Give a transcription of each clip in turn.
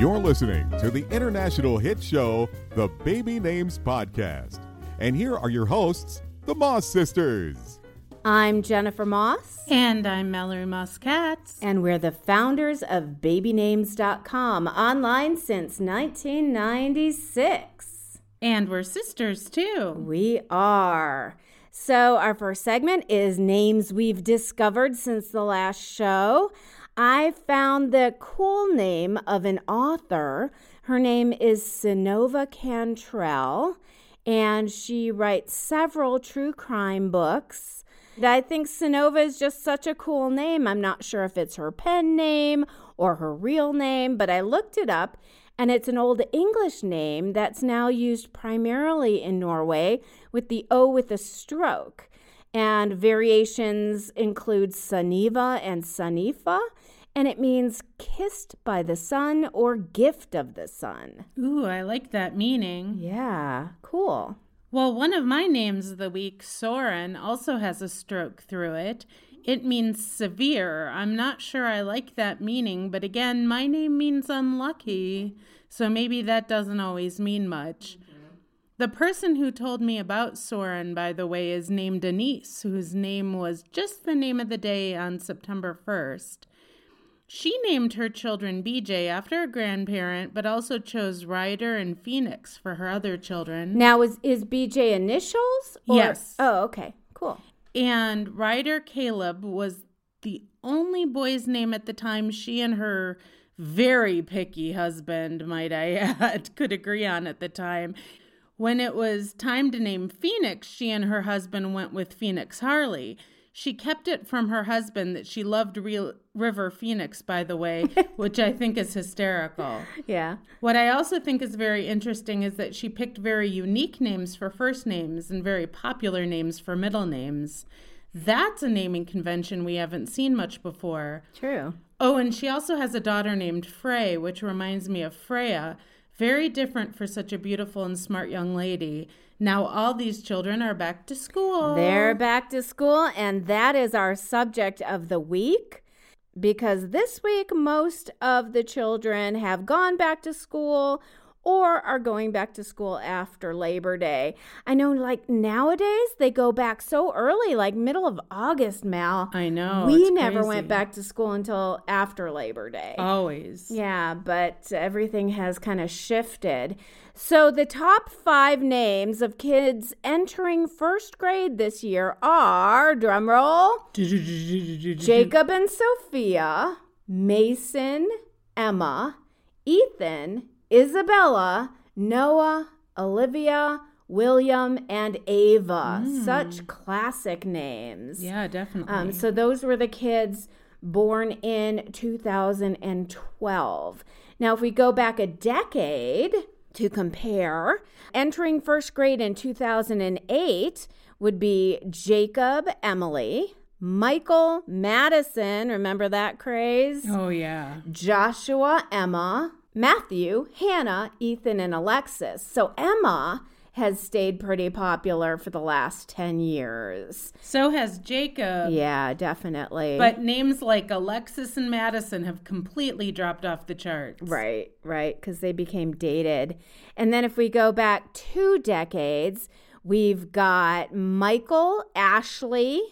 You're listening to the international hit show, The Baby Names Podcast. And here are your hosts, the Moss Sisters. I'm Jennifer Moss. And I'm Mallory Moss Katz. And we're the founders of babynames.com, online since 1996. And we're sisters too. We are. So, our first segment is names we've discovered since the last show. I found the cool name of an author. Her name is Synova Cantrell, and she writes several true crime books. I think Synova is just such a cool name. I'm not sure if it's her pen name or her real name, but I looked it up and it's an old English name that's now used primarily in Norway with the O with a stroke. And variations include Saniva and Sanifa, and it means kissed by the sun or gift of the sun. Ooh, I like that meaning. Yeah, cool. Well, one of my names of the week, Soren, also has a stroke through it. It means severe. I'm not sure I like that meaning, but again, my name means unlucky, so maybe that doesn't always mean much. The person who told me about Soren, by the way, is named Denise, whose name was just the name of the day on September 1st. She named her children BJ after a grandparent, but also chose Ryder and Phoenix for her other children. Now, is, is BJ initials? Or? Yes. Oh, okay, cool. And Ryder Caleb was the only boy's name at the time she and her very picky husband, might I add, could agree on at the time. When it was time to name Phoenix, she and her husband went with Phoenix Harley. She kept it from her husband that she loved Real River Phoenix, by the way, which I think is hysterical. Yeah. What I also think is very interesting is that she picked very unique names for first names and very popular names for middle names. That's a naming convention we haven't seen much before. True. Oh, and she also has a daughter named Frey, which reminds me of Freya. Very different for such a beautiful and smart young lady. Now, all these children are back to school. They're back to school, and that is our subject of the week. Because this week, most of the children have gone back to school or are going back to school after Labor Day. I know, like nowadays, they go back so early, like middle of August, Mal. I know. We never went back to school until after Labor Day. Always. Yeah, but everything has kind of shifted. So, the top five names of kids entering first grade this year are drumroll Jacob and Sophia, Mason, Emma, Ethan, Isabella, Noah, Olivia, William, and Ava. Mm. Such classic names. Yeah, definitely. Um, so, those were the kids born in 2012. Now, if we go back a decade, to compare. Entering first grade in 2008 would be Jacob Emily, Michael Madison, remember that craze? Oh, yeah. Joshua Emma, Matthew, Hannah, Ethan, and Alexis. So Emma has stayed pretty popular for the last 10 years. So has Jacob. Yeah, definitely. But names like Alexis and Madison have completely dropped off the charts. Right, right, because they became dated. And then if we go back two decades, we've got Michael, Ashley,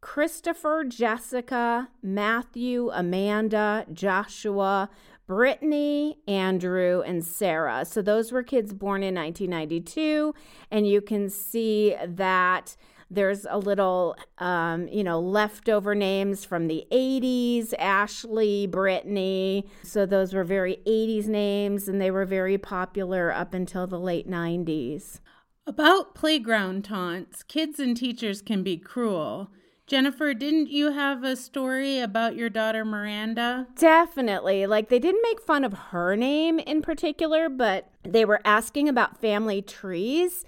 Christopher, Jessica, Matthew, Amanda, Joshua, Brittany, Andrew, and Sarah. So those were kids born in 1992. And you can see that there's a little, um, you know, leftover names from the 80s Ashley, Brittany. So those were very 80s names and they were very popular up until the late 90s. About playground taunts, kids and teachers can be cruel. Jennifer, didn't you have a story about your daughter Miranda? Definitely. Like they didn't make fun of her name in particular, but they were asking about family trees.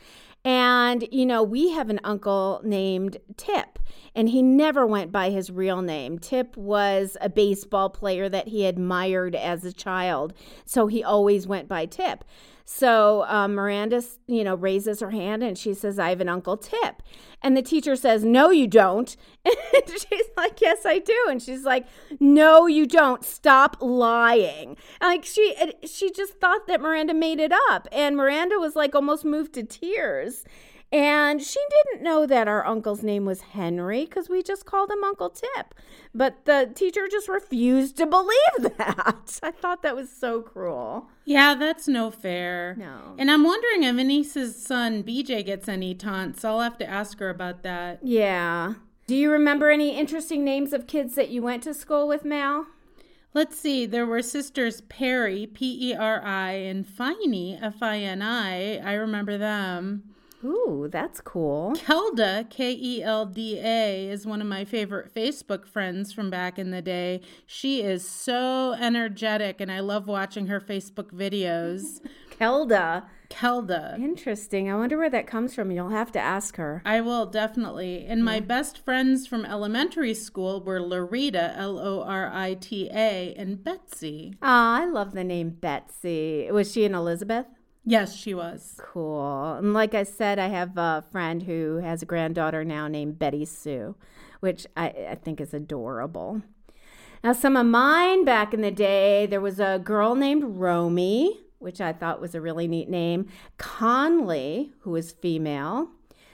And, you know, we have an uncle named Tip, and he never went by his real name. Tip was a baseball player that he admired as a child, so he always went by Tip. So uh, Miranda, you know, raises her hand and she says, I have an Uncle Tip. And the teacher says, No, you don't. And she's like, Yes, I do. And she's like, No, you don't. Stop lying. Like she, she just thought that Miranda made it up. And Miranda was like almost moved to tears. And she didn't know that our uncle's name was Henry because we just called him Uncle Tip. But the teacher just refused to believe that. I thought that was so cruel. Yeah, that's no fair. No. And I'm wondering if Anissa's son BJ gets any taunts. I'll have to ask her about that. Yeah. Do you remember any interesting names of kids that you went to school with, Mal? Let's see. There were sisters Peri, P E R I, and Fini, F I N I. I remember them. Ooh, that's cool. Kelda, K E L D A, is one of my favorite Facebook friends from back in the day. She is so energetic, and I love watching her Facebook videos. Kelda. Kelda. Interesting. I wonder where that comes from. You'll have to ask her. I will definitely. And my best friends from elementary school were Lorita, L O R I T A, and Betsy. Ah, I love the name Betsy. Was she an Elizabeth? Yes, she was. Cool. And like I said, I have a friend who has a granddaughter now named Betty Sue, which I, I think is adorable. Now, some of mine back in the day, there was a girl named Romy, which I thought was a really neat name, Conley, who was female,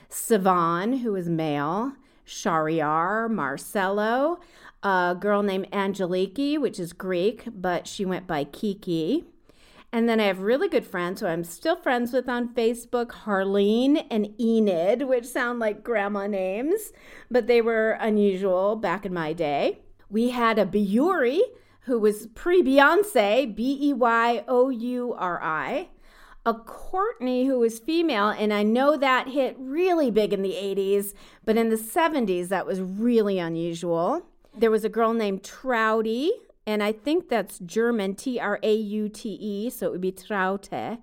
Savan, who was male, Shariar, Marcello, a girl named Angeliki, which is Greek, but she went by Kiki. And then I have really good friends who I'm still friends with on Facebook, Harlene and Enid, which sound like grandma names, but they were unusual back in my day. We had a Biuri, who was pre Beyonce, B E Y O U R I. A Courtney, who was female, and I know that hit really big in the 80s, but in the 70s, that was really unusual. There was a girl named Trouty, and I think that's German, T R A U T E, so it would be Traute.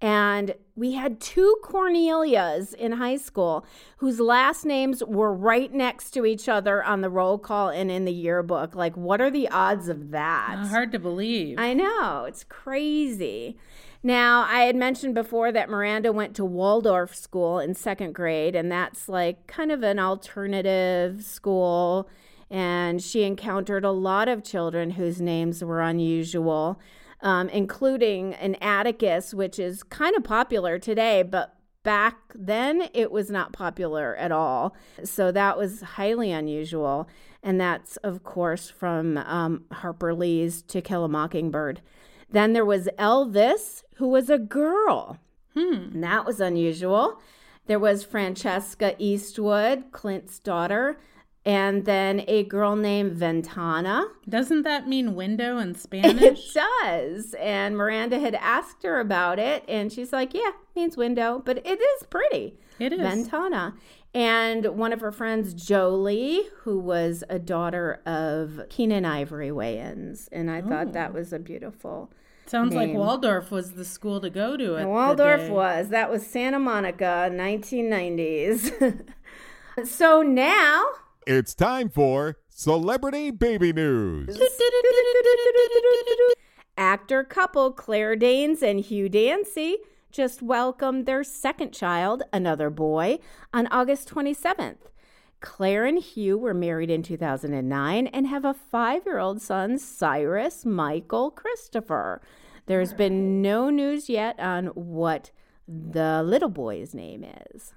And we had two Cornelias in high school whose last names were right next to each other on the roll call and in the yearbook. Like, what are the odds of that? Uh, hard to believe. I know, it's crazy. Now, I had mentioned before that Miranda went to Waldorf school in second grade, and that's like kind of an alternative school and she encountered a lot of children whose names were unusual, um, including an Atticus, which is kind of popular today, but back then it was not popular at all. So that was highly unusual. And that's, of course, from um, Harper Lee's To Kill a Mockingbird. Then there was Elvis, who was a girl. Hmm. And that was unusual. There was Francesca Eastwood, Clint's daughter and then a girl named Ventana. Doesn't that mean window in Spanish? It does. And Miranda had asked her about it, and she's like, Yeah, means window, but it is pretty. It is. Ventana. And one of her friends, Jolie, who was a daughter of Keenan Ivory Wayans. And I thought that was a beautiful. Sounds like. Waldorf was the school to go to. Waldorf was. That was Santa Monica, 1990s. so now It's time for Celebrity Baby News. Actor couple Claire Danes and Hugh Dancy just welcomed their second child, another boy, on August 27th. Claire and Hugh were married in 2009 and have a five year old son, Cyrus Michael Christopher. There's been no news yet on what the little boy's name is.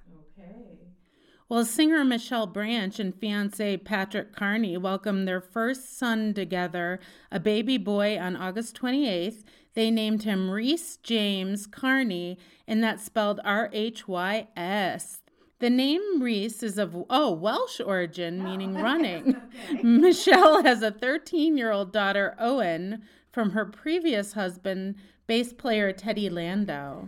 Well, singer Michelle Branch and fiance Patrick Carney welcomed their first son together, a baby boy, on August 28th. They named him Rhys James Carney, and that's spelled R H Y S. The name Rhys is of, oh, Welsh origin, meaning running. Michelle has a 13 year old daughter, Owen, from her previous husband, bass player Teddy Landau.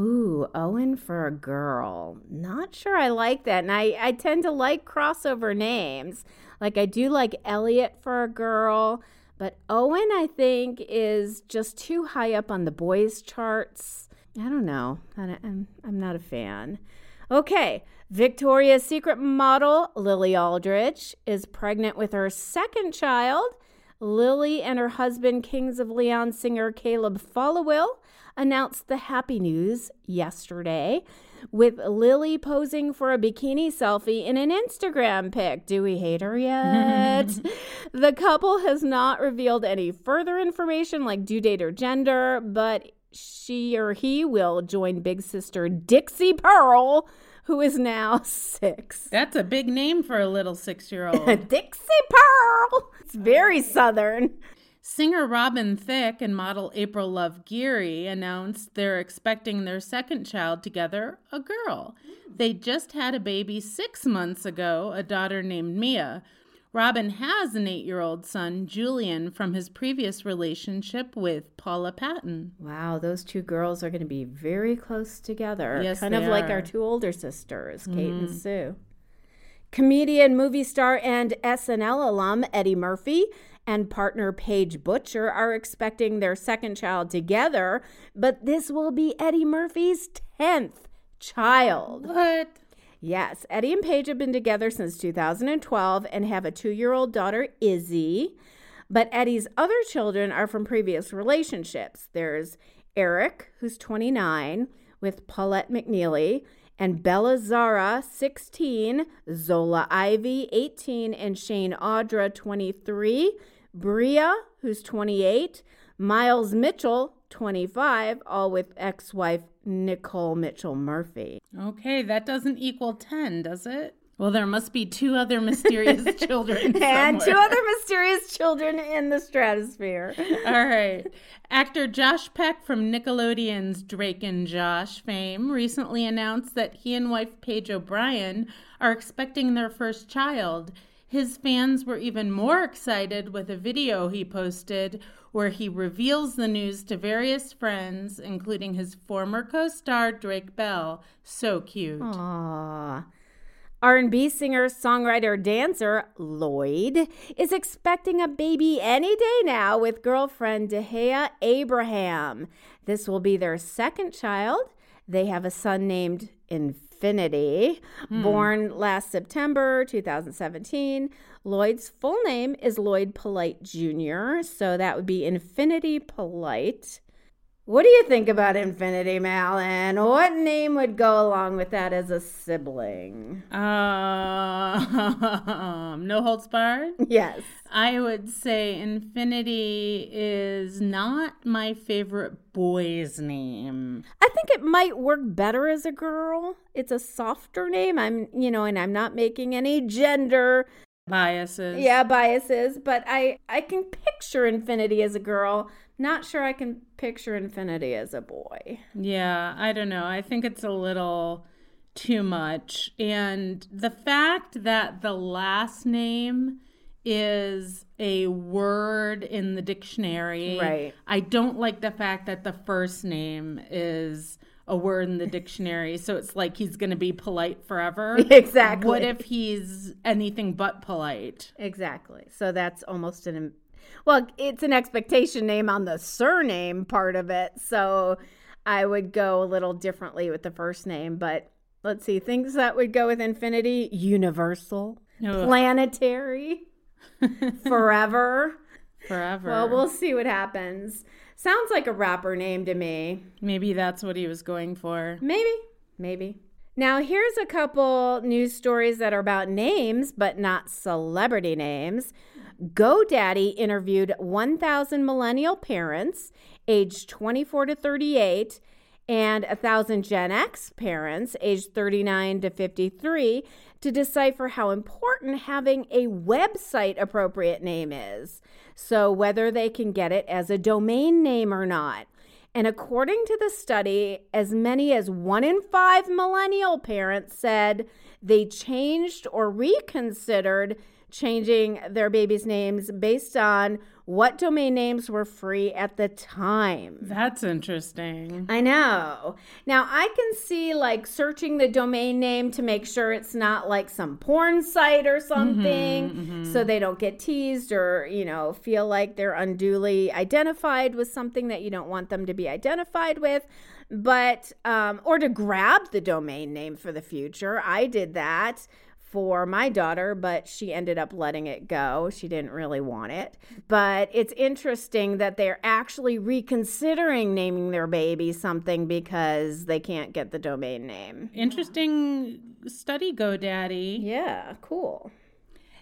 Ooh, Owen for a girl. Not sure I like that. And I, I tend to like crossover names. Like I do like Elliot for a girl, but Owen, I think, is just too high up on the boys' charts. I don't know. I, I'm, I'm not a fan. Okay, Victoria's Secret model Lily Aldridge is pregnant with her second child. Lily and her husband, Kings of Leon singer Caleb Followill, announced the happy news yesterday with Lily posing for a bikini selfie in an Instagram pic. Do we hate her yet? the couple has not revealed any further information like due date or gender, but she or he will join big sister Dixie Pearl, who is now six. That's a big name for a little six year old. Dixie Pearl! It's very southern. Singer Robin Thicke and model April Love Geary announced they're expecting their second child together, a girl. Hmm. They just had a baby six months ago, a daughter named Mia. Robin has an eight year old son, Julian, from his previous relationship with Paula Patton. Wow, those two girls are going to be very close together. Yes, kind of like our two older sisters, Kate and mm-hmm. Sue. Comedian, movie star, and SNL alum Eddie Murphy and partner Paige Butcher are expecting their second child together, but this will be Eddie Murphy's 10th child. What? Yes, Eddie and Paige have been together since 2012 and have a two year old daughter, Izzy. But Eddie's other children are from previous relationships. There's Eric, who's 29, with Paulette McNeely, and Bella Zara, 16, Zola Ivy, 18, and Shayne Audra, 23, Bria, who's 28, Miles Mitchell, 25, all with ex wife Nicole Mitchell Murphy. Okay, that doesn't equal 10, does it? Well, there must be two other mysterious children. and two other mysterious children in the stratosphere. All right. Actor Josh Peck from Nickelodeon's Drake and Josh fame recently announced that he and wife Paige O'Brien are expecting their first child. His fans were even more excited with a video he posted where he reveals the news to various friends, including his former co-star Drake Bell. So cute. Aww. R&B singer, songwriter, dancer Lloyd is expecting a baby any day now with girlfriend Dehea Abraham. This will be their second child. They have a son named Infinity, hmm. born last September 2017. Lloyd's full name is Lloyd Polite Jr., so that would be Infinity Polite. What do you think about Infinity, Malin? What name would go along with that as a sibling? Um, no holds barred. Yes. I would say Infinity is not my favorite boy's name. I think it might work better as a girl. It's a softer name. I'm, you know, and I'm not making any gender Biases. yeah biases, but I I can picture Infinity as a girl. Not sure I can picture Infinity as a boy. Yeah, I don't know. I think it's a little too much. And the fact that the last name is a word in the dictionary. Right. I don't like the fact that the first name is a word in the dictionary. So it's like he's going to be polite forever. Exactly. What if he's anything but polite? Exactly. So that's almost an well, it's an expectation name on the surname part of it. So I would go a little differently with the first name, but let's see things that would go with infinity: universal, Ugh. planetary, forever. Forever. Well, we'll see what happens. Sounds like a rapper name to me. Maybe that's what he was going for. Maybe, maybe. Now, here's a couple news stories that are about names, but not celebrity names. GoDaddy interviewed 1,000 millennial parents aged 24 to 38 and 1,000 Gen X parents aged 39 to 53 to decipher how important having a website appropriate name is. So, whether they can get it as a domain name or not. And according to the study, as many as one in five millennial parents said they changed or reconsidered changing their babies' names based on what domain names were free at the time. That's interesting. I know. Now I can see like searching the domain name to make sure it's not like some porn site or something so they don't get teased or, you know, feel like they're unduly identified with something that you don't want them to be identified with. But, um, or to grab the domain name for the future. I did that for my daughter, but she ended up letting it go. She didn't really want it. But it's interesting that they're actually reconsidering naming their baby something because they can't get the domain name. Interesting study, GoDaddy. Yeah, cool.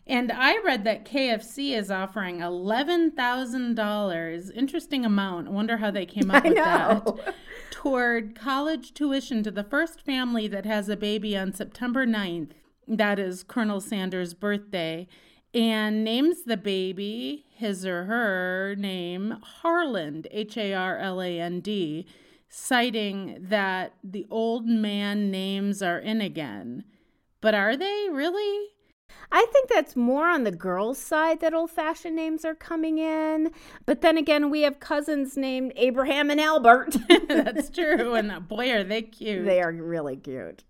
And I read that KFC is offering $11,000. Interesting amount. I wonder how they came up with that. Toward college tuition to the first family that has a baby on September 9th. That is Colonel Sanders' birthday. And names the baby, his or her name, Harland, H A R L A N D, citing that the old man names are in again. But are they really? I think that's more on the girls' side that old fashioned names are coming in. But then again, we have cousins named Abraham and Albert. That's true. And uh, boy, are they cute. they are really cute.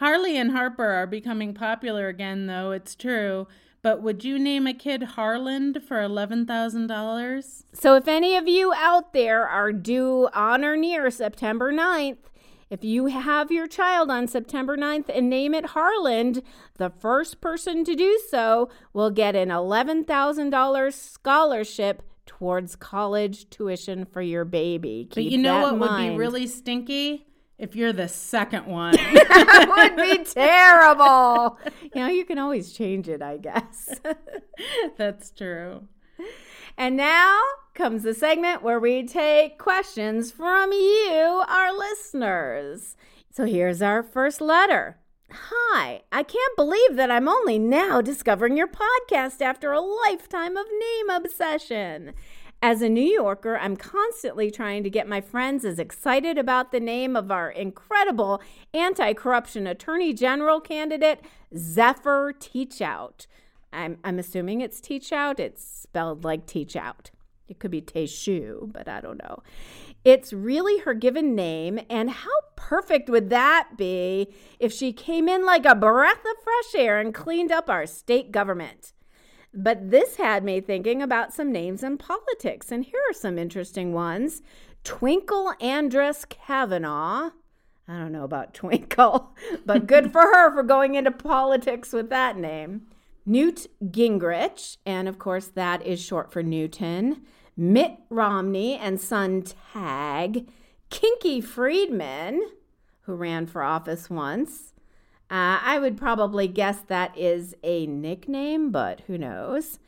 Harley and Harper are becoming popular again, though, it's true. But would you name a kid Harland for $11,000? So, if any of you out there are due on or near September 9th, if you have your child on September 9th and name it Harland, the first person to do so will get an $11,000 scholarship towards college tuition for your baby. But you know what would be really stinky? If you're the second one. that would be terrible. You know, you can always change it, I guess. That's true. And now comes the segment where we take questions from you, our listeners. So here's our first letter. Hi, I can't believe that I'm only now discovering your podcast after a lifetime of name obsession. As a New Yorker, I'm constantly trying to get my friends as excited about the name of our incredible anti corruption attorney general candidate, Zephyr Teachout. I'm, I'm assuming it's Teachout, It's spelled like Teachout. It could be Teishu, but I don't know. It's really her given name, and how perfect would that be if she came in like a breath of fresh air and cleaned up our state government? But this had me thinking about some names in politics, and here are some interesting ones. Twinkle Andress Cavanaugh. I don't know about Twinkle, but good for her for going into politics with that name. Newt Gingrich, and of course, that is short for Newton. Mitt Romney and son Tag. Kinky Friedman, who ran for office once. Uh, I would probably guess that is a nickname, but who knows?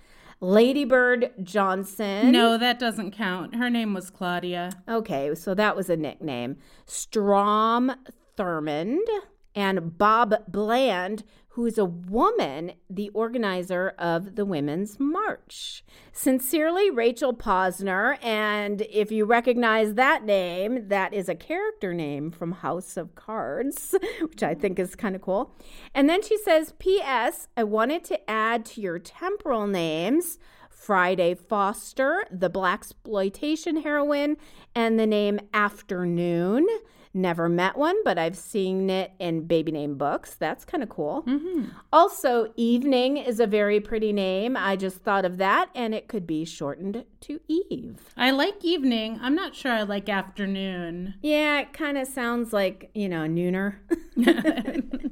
Ladybird Johnson. No, that doesn't count. Her name was Claudia. Okay, so that was a nickname. Strom Thurmond and Bob Bland, who is a woman, the organizer of the Women's March. Sincerely, Rachel Posner. And if you recognize that name, that is a character name from House of Cards, which I think is kind of cool. And then she says, P.S. I wanted to add to your temporal names. Friday Foster, the black exploitation heroine, and the name Afternoon. Never met one, but I've seen it in baby name books. That's kind of cool. Mm-hmm. Also, Evening is a very pretty name. I just thought of that, and it could be shortened to Eve. I like evening. I'm not sure I like afternoon. Yeah, it kind of sounds like, you know, nooner.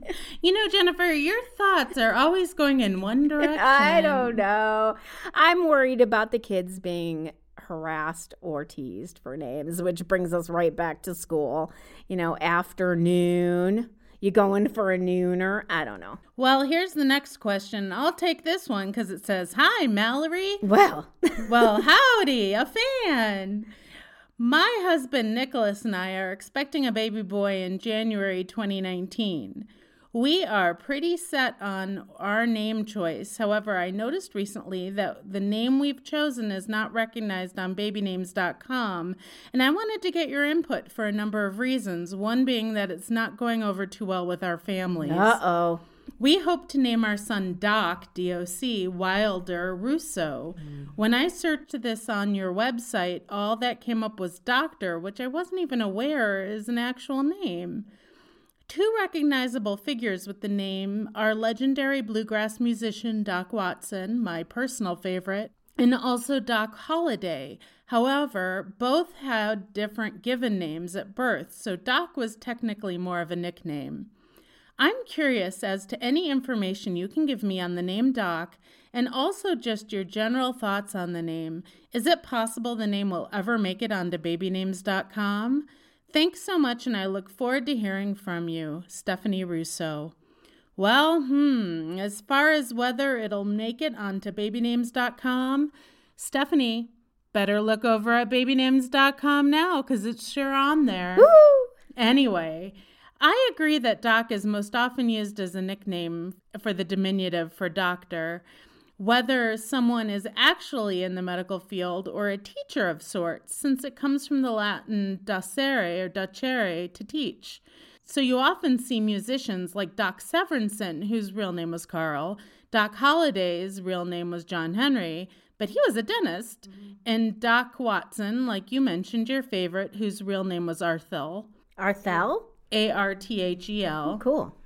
You know, Jennifer, your thoughts are always going in one direction. I don't know. I'm worried about the kids being harassed or teased for names, which brings us right back to school. You know, afternoon. You going for a nooner? I don't know. Well, here's the next question. I'll take this one because it says, Hi, Mallory. Well, Well, howdy, a fan. My husband Nicholas and I are expecting a baby boy in January 2019. We are pretty set on our name choice. However, I noticed recently that the name we've chosen is not recognized on babynames.com, and I wanted to get your input for a number of reasons. One being that it's not going over too well with our families. uh oh. We hope to name our son Doc, D-O-C, Wilder Russo. When I searched this on your website, all that came up was Doctor, which I wasn't even aware is an actual name. Two recognizable figures with the name are legendary bluegrass musician Doc Watson, my personal favorite, and also Doc Holliday. However, both had different given names at birth, so Doc was technically more of a nickname. I'm curious as to any information you can give me on the name Doc and also just your general thoughts on the name. Is it possible the name will ever make it onto babynames.com? Thanks so much, and I look forward to hearing from you, Stephanie Russo. Well, hmm, as far as whether it'll make it onto babynames.com, Stephanie, better look over at babynames.com now because it's sure on there. Woo! Anyway, I agree that doc is most often used as a nickname for the diminutive for doctor, whether someone is actually in the medical field or a teacher of sorts, since it comes from the Latin docere or docere to teach. So you often see musicians like Doc Severinsen, whose real name was Carl, Doc Holliday's real name was John Henry, but he was a dentist, mm-hmm. and Doc Watson, like you mentioned, your favorite, whose real name was Arthel. Arthel? A R T H E L. Oh, cool.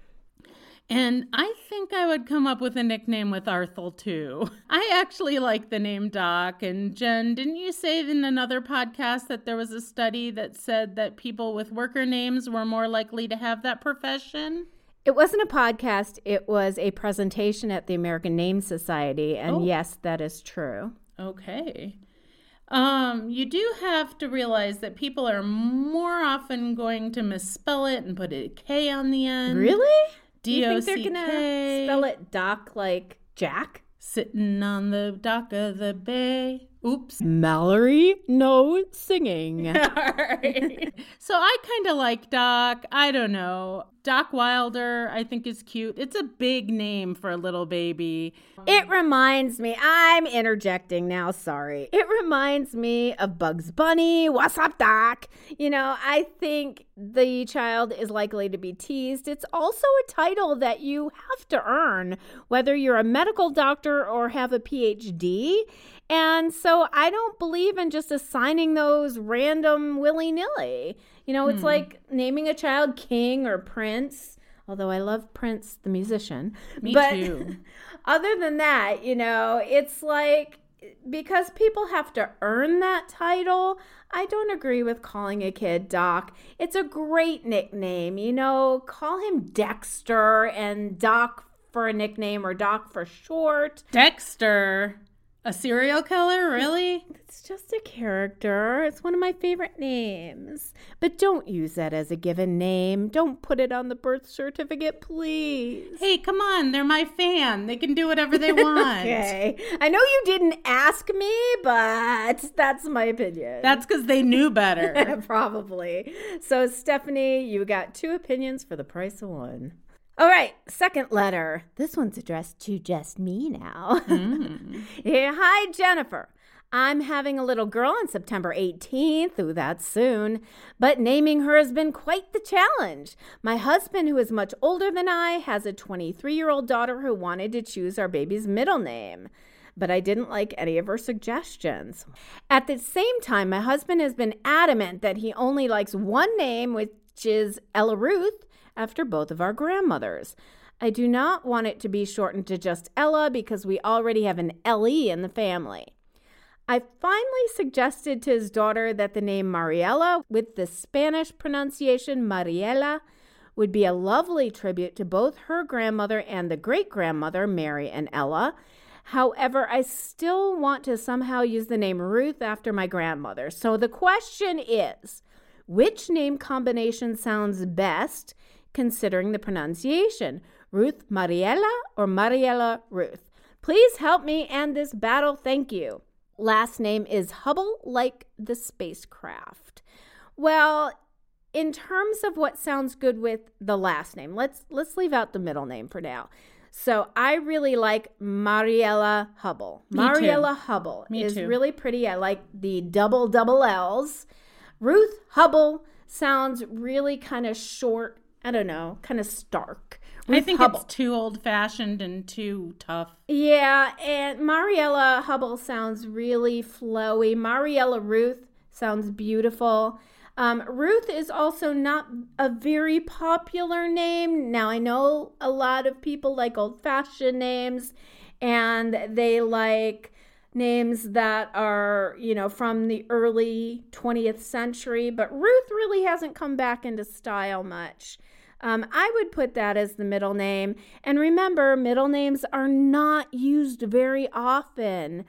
And I think I would come up with a nickname with Arthel too. I actually like the name Doc. And Jen, didn't you say in another podcast that there was a study that said that people with worker names were more likely to have that profession? It wasn't a podcast, it was a presentation at the American Name Society. And oh. yes, that is true. Okay. Um, you do have to realize that people are more often going to misspell it and put a K on the end. Really? D O C K. You think they're gonna spell it Doc like Jack? Sitting on the dock of the bay. Oops. Mallory, no singing. Right. so I kind of like Doc. I don't know. Doc Wilder, I think is cute. It's a big name for a little baby. It reminds me, I'm interjecting now, sorry. It reminds me of Bugs Bunny. What's up, Doc? You know, I think the child is likely to be teased. It's also a title that you have to earn, whether you're a medical doctor or have a PhD. And so I don't believe in just assigning those random willy nilly. You know, it's hmm. like naming a child King or Prince, although I love Prince the musician. Me but too. other than that, you know, it's like because people have to earn that title, I don't agree with calling a kid Doc. It's a great nickname. You know, call him Dexter and Doc for a nickname or Doc for short. Dexter. A serial killer? Really? It's just a character. It's one of my favorite names. But don't use that as a given name. Don't put it on the birth certificate, please. Hey, come on. They're my fan. They can do whatever they want. okay. I know you didn't ask me, but that's my opinion. That's because they knew better. Probably. So, Stephanie, you got two opinions for the price of one. All right, second letter. This one's addressed to just me now. Mm. yeah, hi, Jennifer. I'm having a little girl on September 18th. Ooh, that's soon. But naming her has been quite the challenge. My husband, who is much older than I, has a 23 year old daughter who wanted to choose our baby's middle name. But I didn't like any of her suggestions. At the same time, my husband has been adamant that he only likes one name, which is Ella Ruth after both of our grandmothers. I do not want it to be shortened to just Ella because we already have an Ellie in the family. I finally suggested to his daughter that the name Mariella, with the Spanish pronunciation Mariella, would be a lovely tribute to both her grandmother and the great grandmother, Mary and Ella. However, I still want to somehow use the name Ruth after my grandmother. So the question is which name combination sounds best considering the pronunciation Ruth Mariella or Mariella Ruth. Please help me end this battle. Thank you. Last name is Hubble, like the spacecraft. Well, in terms of what sounds good with the last name, let's let's leave out the middle name for now. So I really like Mariella Hubble. Me Mariella too. Hubble Me is too. really pretty. I like the double double L's. Ruth Hubble sounds really kind of short I don't know, kind of stark. Ruth I think Hubble. it's too old fashioned and too tough. Yeah, and Mariella Hubble sounds really flowy. Mariella Ruth sounds beautiful. Um, Ruth is also not a very popular name. Now, I know a lot of people like old fashioned names and they like names that are, you know, from the early 20th century, but Ruth really hasn't come back into style much. Um, I would put that as the middle name. And remember, middle names are not used very often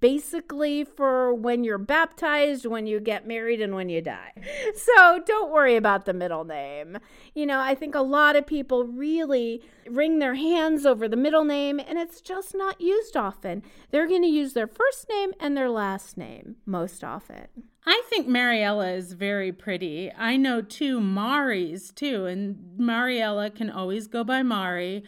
basically for when you're baptized, when you get married, and when you die. So don't worry about the middle name. You know, I think a lot of people really wring their hands over the middle name, and it's just not used often. They're going to use their first name and their last name most often. I think Mariella is very pretty. I know two Maris too, and Mariella can always go by Mari.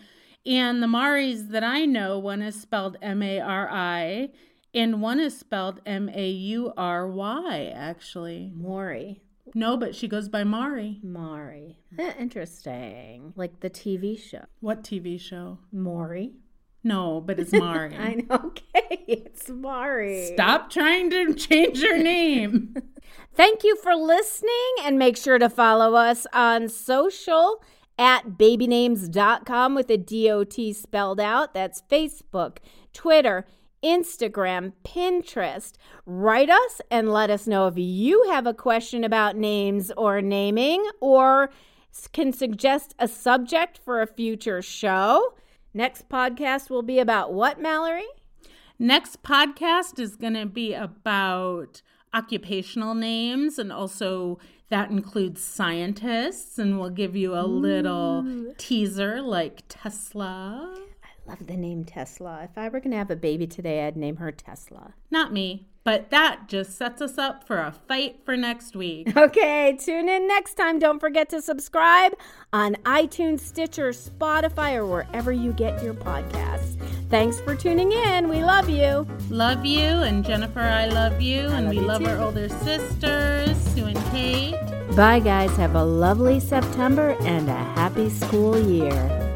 And the Maris that I know, one is spelled M A R I, and one is spelled M A U R Y, actually. Maury. No, but she goes by Mari. Mari. Eh, interesting. Like the TV show. What TV show? Maury. No, but it's Mari. I know. Okay, it's Mari. Stop trying to change your name. Thank you for listening and make sure to follow us on social at babynames.com with a DOT spelled out. That's Facebook, Twitter, Instagram, Pinterest. Write us and let us know if you have a question about names or naming or can suggest a subject for a future show. Next podcast will be about what, Mallory? Next podcast is going to be about occupational names and also that includes scientists and we'll give you a little Ooh. teaser like Tesla. I love the name Tesla. If I were going to have a baby today, I'd name her Tesla. Not me, but that just sets us up for a fight for next week. Okay, tune in next time. Don't forget to subscribe on iTunes, Stitcher, Spotify, or wherever you get your podcasts. Thanks for tuning in. We love you. Love you, and Jennifer, I love you, I and love we you love too. our older sisters, Sue and Kate. Bye, guys. Have a lovely September and a happy school year.